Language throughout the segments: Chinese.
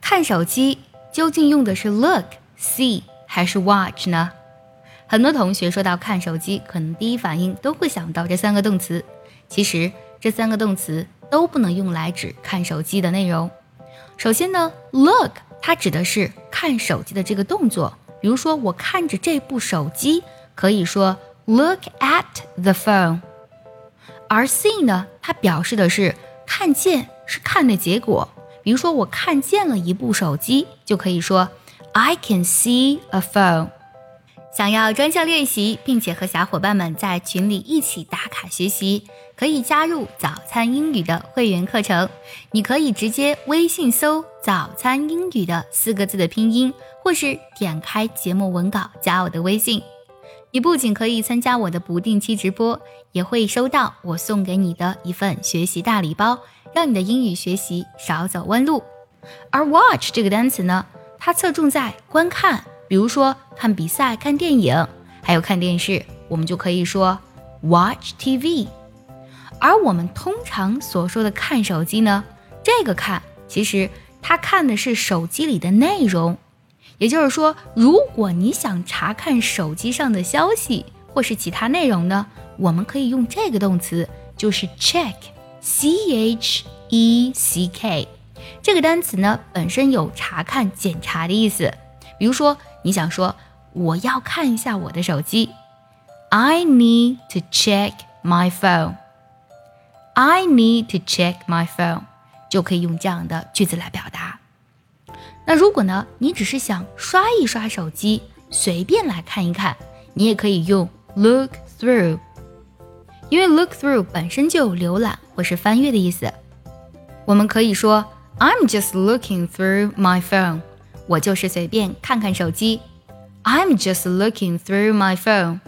看手机究竟用的是 look、see 还是 watch 呢？很多同学说到看手机，可能第一反应都会想到这三个动词。其实这三个动词都不能用来指看手机的内容。首先呢，look 它指的是看手机的这个动作，比如说我看着这部手机，可以说 look at the phone。而 see 呢，它表示的是看见，是看的结果。比如说我看见了一部手机，就可以说 I can see a phone。想要专项练习，并且和小伙伴们在群里一起打卡学习，可以加入早餐英语的会员课程。你可以直接微信搜“早餐英语”的四个字的拼音，或是点开节目文稿加我的微信。你不仅可以参加我的不定期直播，也会收到我送给你的一份学习大礼包，让你的英语学习少走弯路。而 watch 这个单词呢，它侧重在观看。比如说看比赛、看电影，还有看电视，我们就可以说 watch TV。而我们通常所说的看手机呢，这个看其实它看的是手机里的内容。也就是说，如果你想查看手机上的消息或是其他内容呢，我们可以用这个动词，就是 check，c h e c k。这个单词呢本身有查看、检查的意思。比如说。你想说我要看一下我的手机，I need to check my phone. I need to check my phone，就可以用这样的句子来表达。那如果呢，你只是想刷一刷手机，随便来看一看，你也可以用 look through，因为 look through 本身就有浏览或是翻阅的意思。我们可以说 I'm just looking through my phone。我就是随便看看手机，I'm just looking through my phone。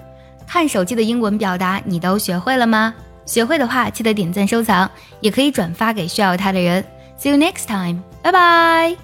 看手机的英文表达你都学会了吗？学会的话，记得点赞收藏，也可以转发给需要它的人。See you next time，拜拜。